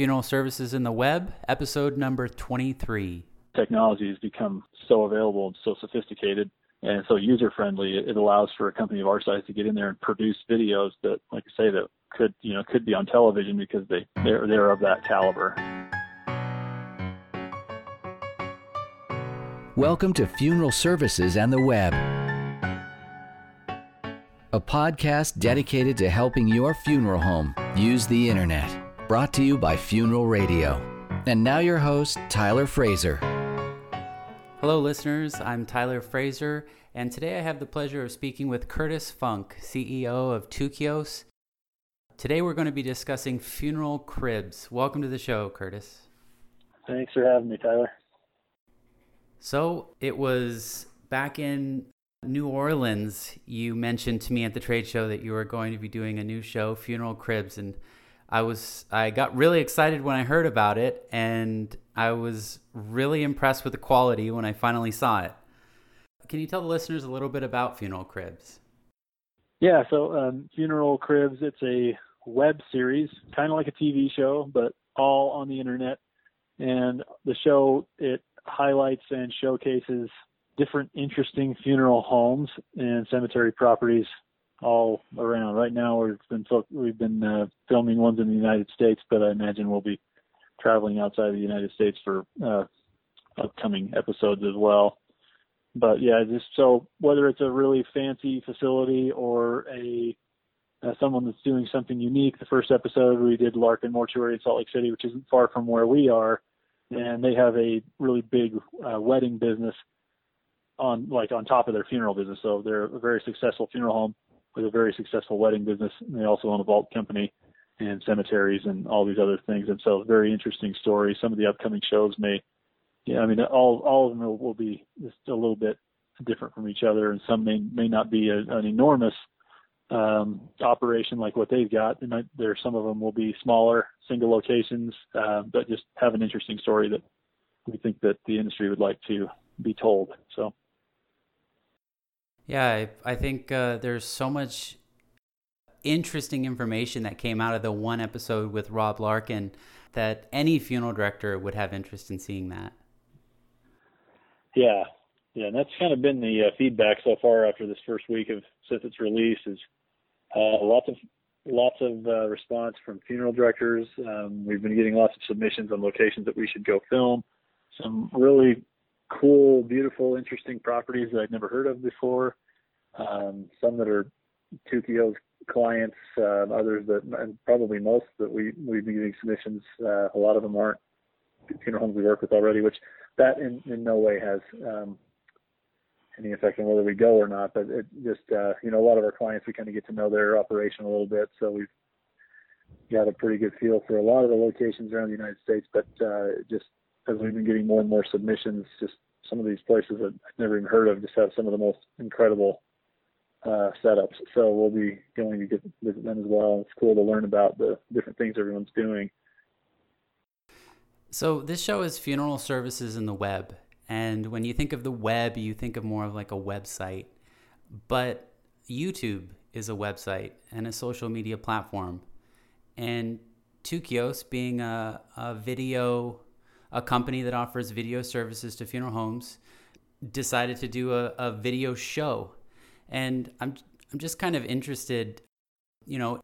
Funeral Services in the Web, episode number 23. Technology has become so available and so sophisticated and so user friendly. It allows for a company of our size to get in there and produce videos that, like I say, that could you know could be on television because they they're they're of that caliber. Welcome to Funeral Services and the Web, a podcast dedicated to helping your funeral home use the internet. Brought to you by Funeral Radio. And now your host, Tyler Fraser. Hello, listeners. I'm Tyler Fraser, and today I have the pleasure of speaking with Curtis Funk, CEO of Tukios. Today we're going to be discussing funeral cribs. Welcome to the show, Curtis. Thanks for having me, Tyler. So it was back in New Orleans. You mentioned to me at the trade show that you were going to be doing a new show, Funeral Cribs, and I was I got really excited when I heard about it, and I was really impressed with the quality when I finally saw it. Can you tell the listeners a little bit about Funeral Cribs? Yeah, so um, Funeral Cribs, it's a web series, kind of like a TV show, but all on the internet. And the show it highlights and showcases different interesting funeral homes and cemetery properties all around. Right now, we've been we've been uh, filming ones in the United States, but I imagine we'll be traveling outside of the United States for uh, upcoming episodes as well. But yeah, just so whether it's a really fancy facility or a uh, someone that's doing something unique. The first episode we did Larkin Mortuary in Salt Lake City, which isn't far from where we are, and they have a really big uh, wedding business on like on top of their funeral business. So they're a very successful funeral home with a very successful wedding business. And they also own a vault company and cemeteries and all these other things. And so very interesting story. Some of the upcoming shows may, yeah, I mean, all all of them will, will be just a little bit different from each other, and some may may not be a, an enormous um, operation like what they've got. might, there, some of them will be smaller, single locations, uh, but just have an interesting story that we think that the industry would like to be told. So, yeah, I, I think uh, there's so much interesting information that came out of the one episode with Rob Larkin that any funeral director would have interest in seeing that. Yeah, yeah, and that's kind of been the uh, feedback so far after this first week of since its release is uh, lots of lots of uh, response from funeral directors. Um, we've been getting lots of submissions on locations that we should go film. Some really cool, beautiful, interesting properties that I'd never heard of before. Um, some that are Tukio's clients, uh, others that, and probably most that we we've been getting submissions. Uh, a lot of them aren't funeral homes we work with already, which that in, in no way has um, any effect on whether we go or not. But it just, uh, you know, a lot of our clients, we kind of get to know their operation a little bit. So we've got a pretty good feel for a lot of the locations around the United States. But uh, just as we've been getting more and more submissions, just some of these places that I've never even heard of just have some of the most incredible uh, setups. So we'll be going to get visit them as well. It's cool to learn about the different things everyone's doing. So this show is funeral services in the web, and when you think of the web, you think of more of like a website. But YouTube is a website and a social media platform. And Tukios, being a, a video, a company that offers video services to funeral homes, decided to do a, a video show. And I'm, I'm just kind of interested, you know,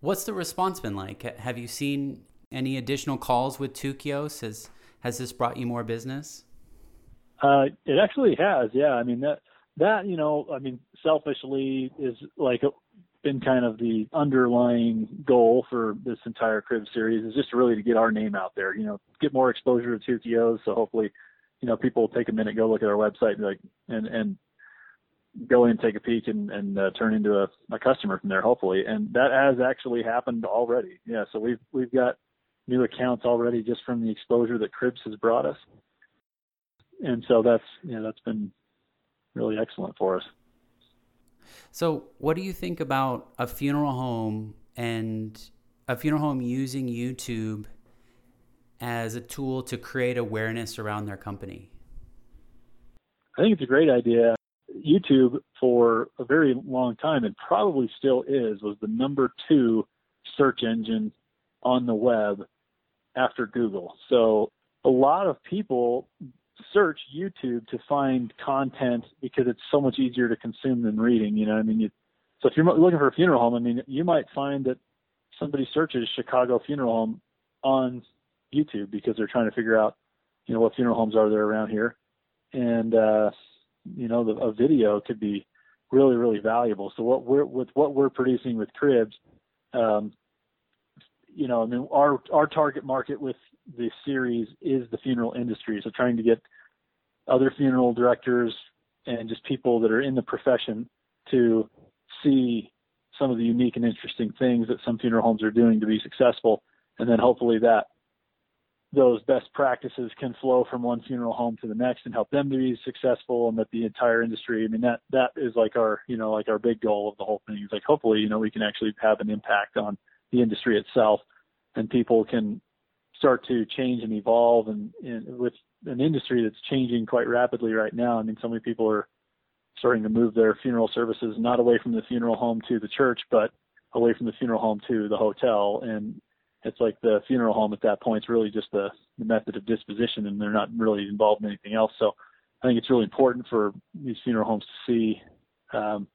what's the response been like? Have you seen any additional calls with Tukios? Has, has this brought you more business? Uh, it actually has, yeah. I mean that that you know, I mean, selfishly is like been kind of the underlying goal for this entire crib series is just really to get our name out there. You know, get more exposure to Tukios. So hopefully, you know, people will take a minute, go look at our website, and like and and go in, take a peek, and and uh, turn into a, a customer from there. Hopefully, and that has actually happened already. Yeah, so we've we've got new accounts already just from the exposure that Cribs has brought us and so that's you know that's been really excellent for us. So, what do you think about a funeral home and a funeral home using YouTube as a tool to create awareness around their company? I think it's a great idea. YouTube, for a very long time, and probably still is, was the number two search engine on the web after Google. So a lot of people search YouTube to find content because it's so much easier to consume than reading. You know, I mean, you, so if you're looking for a funeral home, I mean, you might find that somebody searches Chicago funeral home on YouTube because they're trying to figure out, you know, what funeral homes are there around here, and uh, you know, the, a video could be really, really valuable. So what we're with what we're producing with Cribs, um, you know, I mean, our our target market with the series is the funeral industry. So trying to get other funeral directors and just people that are in the profession to see some of the unique and interesting things that some funeral homes are doing to be successful, and then hopefully that those best practices can flow from one funeral home to the next and help them to be successful and that the entire industry i mean that that is like our you know like our big goal of the whole thing is like hopefully you know we can actually have an impact on the industry itself and people can start to change and evolve and, and with an industry that's changing quite rapidly right now i mean so many people are starting to move their funeral services not away from the funeral home to the church but away from the funeral home to the hotel and it's like the funeral home at that point is really just the, the method of disposition and they're not really involved in anything else. So I think it's really important for these funeral homes to see um,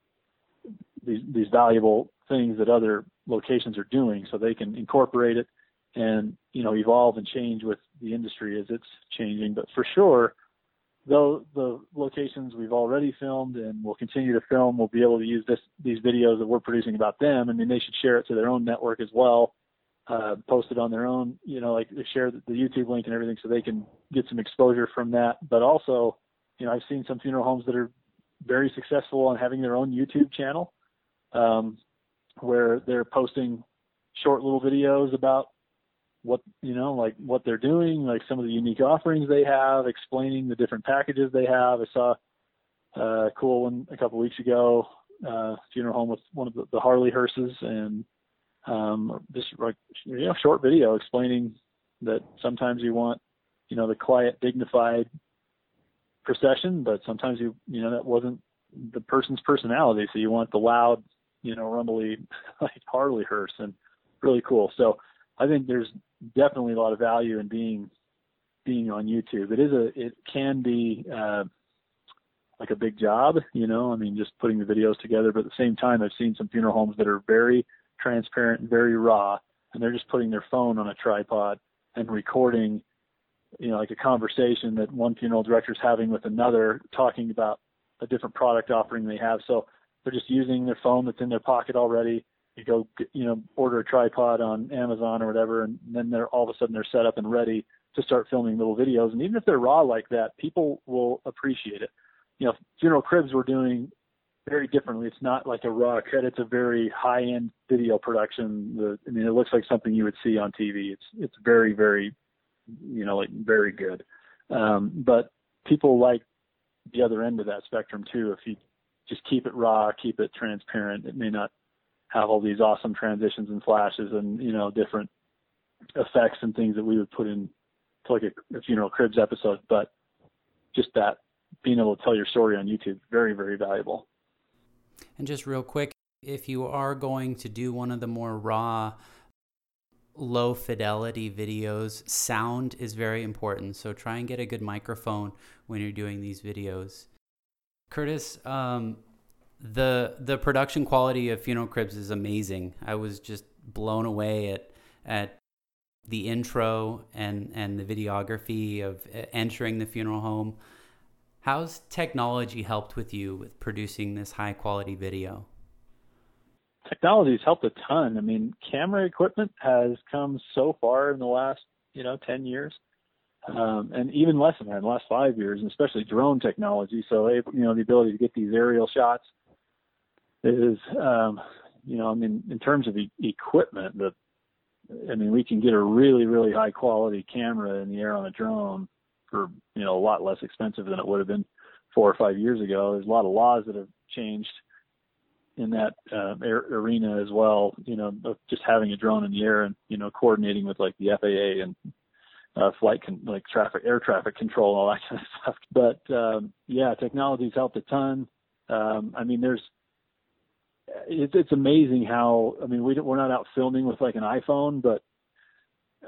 these, these valuable things that other locations are doing so they can incorporate it and, you know, evolve and change with the industry as it's changing. But for sure, though the locations we've already filmed and will continue to film we'll be able to use this these videos that we're producing about them. I mean, they should share it to their own network as well uh, post it on their own, you know, like share the, YouTube link and everything so they can get some exposure from that. But also, you know, I've seen some funeral homes that are very successful on having their own YouTube channel, um, where they're posting short little videos about what you know, like what they're doing, like some of the unique offerings they have, explaining the different packages they have. I saw uh, a cool one a couple weeks ago, uh, funeral home with one of the, the Harley hearses and um, just like you know, short video explaining that sometimes you want, you know, the quiet, dignified procession, but sometimes you, you know, that wasn't the person's personality. So you want the loud, you know, rumbly, like Harley hearse, and really cool. So I think there's definitely a lot of value in being being on YouTube. It is a, it can be uh, like a big job, you know. I mean, just putting the videos together. But at the same time, I've seen some funeral homes that are very transparent and very raw, and they're just putting their phone on a tripod and recording, you know, like a conversation that one funeral director is having with another, talking about a different product offering they have. So they're just using their phone that's in their pocket already. You go, you know, order a tripod on Amazon or whatever, and then they're all of a sudden they're set up and ready to start filming little videos. And even if they're raw like that, people will appreciate it. You know, funeral cribs were doing very differently. It's not like a raw cut. It's a very high end video production. The, I mean, it looks like something you would see on TV. It's it's very very, you know, like very good. Um, but people like the other end of that spectrum too. If you just keep it raw, keep it transparent, it may not have all these awesome transitions and flashes and you know different effects and things that we would put in to like a, a funeral cribs episode. But just that being able to tell your story on YouTube, very very valuable. And just real quick, if you are going to do one of the more raw, low fidelity videos, sound is very important. So try and get a good microphone when you're doing these videos. Curtis, um, the the production quality of Funeral Cribs is amazing. I was just blown away at at the intro and and the videography of entering the funeral home. How's technology helped with you with producing this high quality video? Technology has helped a ton. I mean, camera equipment has come so far in the last, you know, 10 years. Um, and even less than that in the last five years, and especially drone technology. So, you know, the ability to get these aerial shots is, um, you know, I mean, in terms of e- equipment, the, I mean, we can get a really, really high quality camera in the air on a drone for you know a lot less expensive than it would have been four or five years ago. There's a lot of laws that have changed in that uh, arena as well. You know, just having a drone in the air and you know coordinating with like the FAA and uh, flight con- like traffic, air traffic control, all that kind of stuff. But um, yeah, technology's helped a ton. Um, I mean, there's it's, it's amazing how I mean we we're not out filming with like an iPhone, but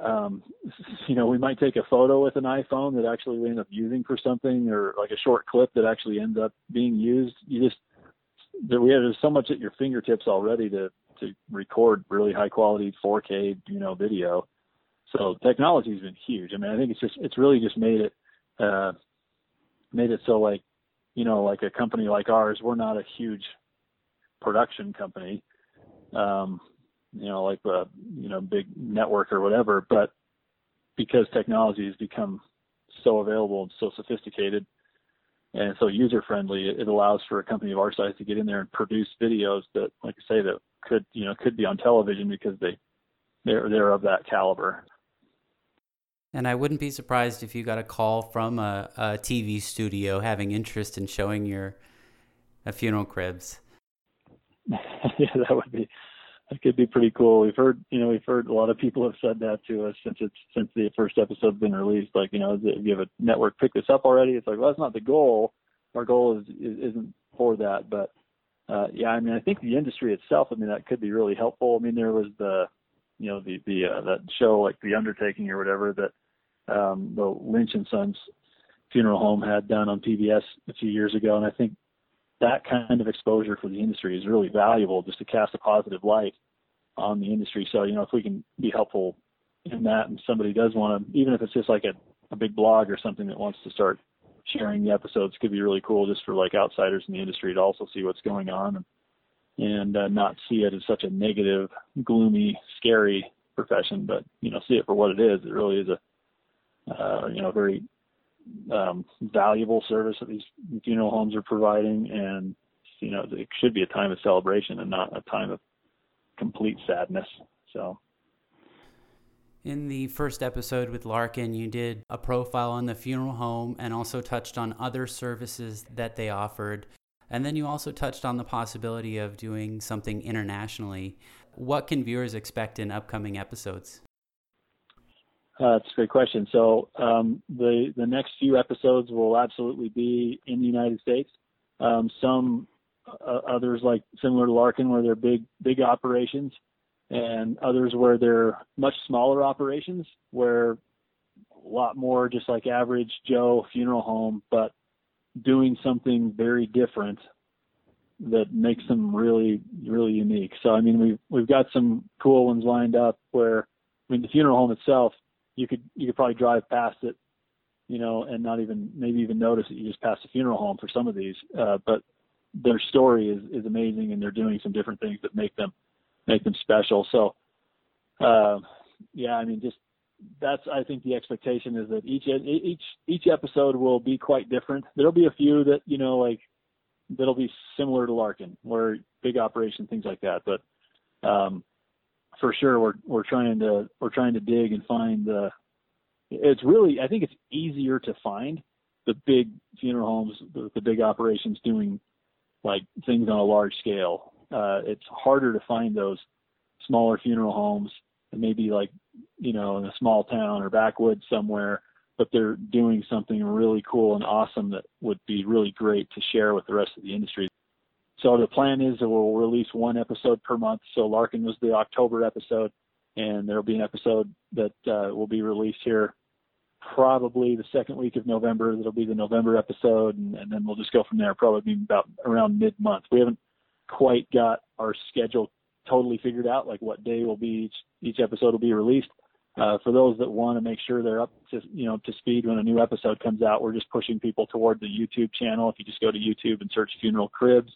um, you know, we might take a photo with an iPhone that actually we end up using for something, or like a short clip that actually ends up being used. You just there we have there's so much at your fingertips already to to record really high quality 4K you know video. So technology's been huge. I mean, I think it's just it's really just made it uh, made it so like you know like a company like ours, we're not a huge production company. Um, you know, like a you know big network or whatever. But because technology has become so available and so sophisticated and so user friendly, it allows for a company of our size to get in there and produce videos that, like I say, that could you know could be on television because they they're they're of that caliber. And I wouldn't be surprised if you got a call from a, a TV studio having interest in showing your funeral cribs. yeah, that would be that could be pretty cool. We've heard, you know, we've heard a lot of people have said that to us since it's since the first episode's been released. Like, you know, if you have a network pick this up already, it's like, well, that's not the goal. Our goal is, is isn't for that, but uh, yeah, I mean, I think the industry itself, I mean, that could be really helpful. I mean, there was the, you know, the the uh, that show like The Undertaking or whatever that um, the Lynch and Sons funeral home had done on PBS a few years ago, and I think that kind of exposure for the industry is really valuable just to cast a positive light on the industry. So, you know, if we can be helpful in that and somebody does want to, even if it's just like a, a big blog or something that wants to start sharing the episodes could be really cool just for like outsiders in the industry to also see what's going on and, and uh, not see it as such a negative, gloomy, scary profession, but, you know, see it for what it is. It really is a, uh, you know, very um, valuable service that these funeral homes are providing, and you know it should be a time of celebration and not a time of complete sadness. So. In the first episode with Larkin, you did a profile on the funeral home and also touched on other services that they offered. And then you also touched on the possibility of doing something internationally. What can viewers expect in upcoming episodes? Uh, that's a great question. So um, the the next few episodes will absolutely be in the United States. Um, some uh, others like similar to Larkin, where they're big big operations, and others where they're much smaller operations, where a lot more just like average Joe funeral home, but doing something very different that makes them really really unique. So I mean we've we've got some cool ones lined up where I mean the funeral home itself you could you could probably drive past it, you know, and not even maybe even notice that you just passed a funeral home for some of these. Uh, but their story is is amazing, and they're doing some different things that make them make them special. So, uh, yeah, I mean, just that's I think the expectation is that each each each episode will be quite different. There'll be a few that you know like that'll be similar to Larkin, where big operation things like that. But um, for sure we're we're trying to we're trying to dig and find the it's really I think it's easier to find the big funeral homes the, the big operations doing like things on a large scale. Uh, it's harder to find those smaller funeral homes and maybe like you know in a small town or backwoods somewhere but they're doing something really cool and awesome that would be really great to share with the rest of the industry. So the plan is that we'll release one episode per month. So Larkin was the October episode, and there'll be an episode that uh, will be released here probably the second week of November. That'll be the November episode, and, and then we'll just go from there. Probably about around mid month. We haven't quite got our schedule totally figured out, like what day will be each each episode will be released. Uh, for those that want to make sure they're up to you know to speed when a new episode comes out, we're just pushing people toward the YouTube channel. If you just go to YouTube and search Funeral Cribs,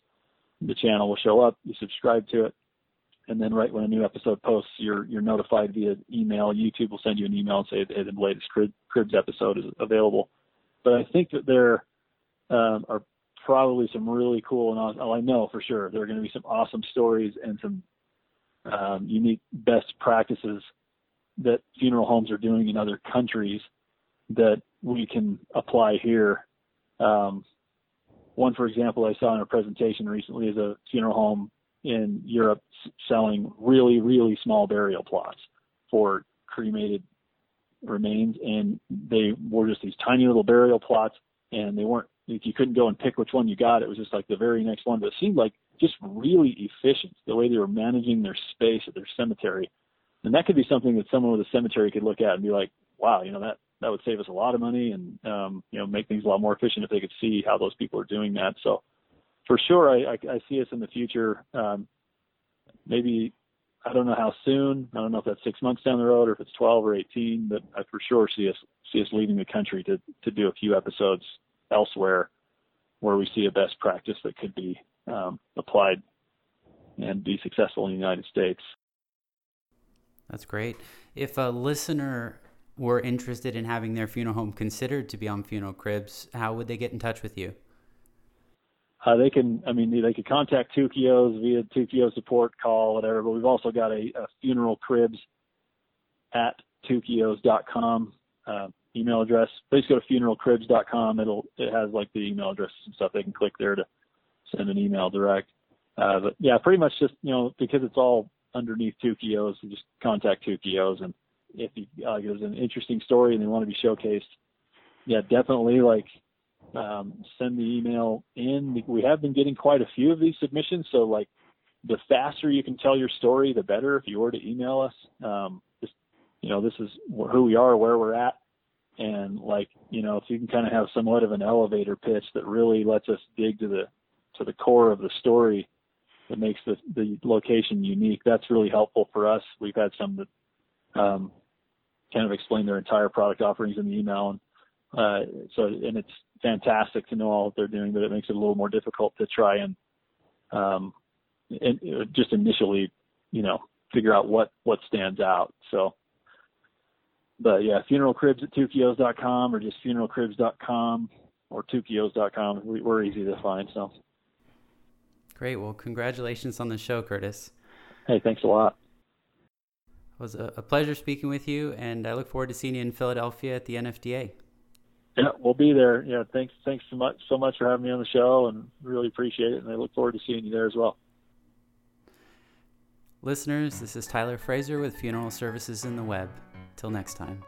the channel will show up. You subscribe to it, and then right when a new episode posts, you're you're notified via email. YouTube will send you an email and say hey, the latest Cribs episode is available. But I think that there um, are probably some really cool and awesome, oh, I know for sure there are going to be some awesome stories and some um, unique best practices that funeral homes are doing in other countries that we can apply here. Um, one, for example, I saw in a presentation recently is a funeral home in Europe selling really, really small burial plots for cremated remains, and they were just these tiny little burial plots, and they weren't. If you couldn't go and pick which one you got. It was just like the very next one, but it seemed like just really efficient the way they were managing their space at their cemetery. and that could be something that someone with a cemetery could look at and be like, wow, you know that that would save us a lot of money and um, you know make things a lot more efficient if they could see how those people are doing that. So for sure, I, I, I see us in the future. Um, maybe I don't know how soon. I don't know if that's six months down the road or if it's 12 or 18, but I for sure see us see us leaving the country to to do a few episodes elsewhere where we see a best practice that could be um, applied and be successful in the United States. That's great. If a listener were interested in having their funeral home considered to be on Funeral Cribs, how would they get in touch with you? Uh, they can, I mean, they could contact Tukios via Tukio support call, whatever. But we've also got a, a funeral cribs at tukios.com uh, email address. Please go to funeralcribs.com. It'll it has like the email addresses and stuff. They can click there to send an email direct. Uh, but yeah, pretty much just you know because it's all underneath Tukios, just contact Tukios, and if you, uh, there's an interesting story and they want to be showcased, yeah, definitely like um, send the email in. We have been getting quite a few of these submissions, so like the faster you can tell your story, the better. If you were to email us, um, just you know, this is who we are, where we're at, and like you know, if you can kind of have somewhat of an elevator pitch that really lets us dig to the to the core of the story that makes the the location unique. That's really helpful for us. We've had some that um, kind of explain their entire product offerings in the email, and uh, so and it's fantastic to know all that they're doing, but it makes it a little more difficult to try and, um, and just initially, you know, figure out what what stands out. So, but yeah, funeral cribs at tukios.com or just funeralcribs.com or tukios.com. We're easy to find. So. Great. Well, congratulations on the show, Curtis. Hey, thanks a lot. It was a, pleasure speaking with you, and I look forward to seeing you in Philadelphia at the NFDA. Yeah, we'll be there. Yeah, thanks thanks so much so much for having me on the show and really appreciate it and I look forward to seeing you there as well. Listeners, this is Tyler Fraser with Funeral Services in the Web. Till next time.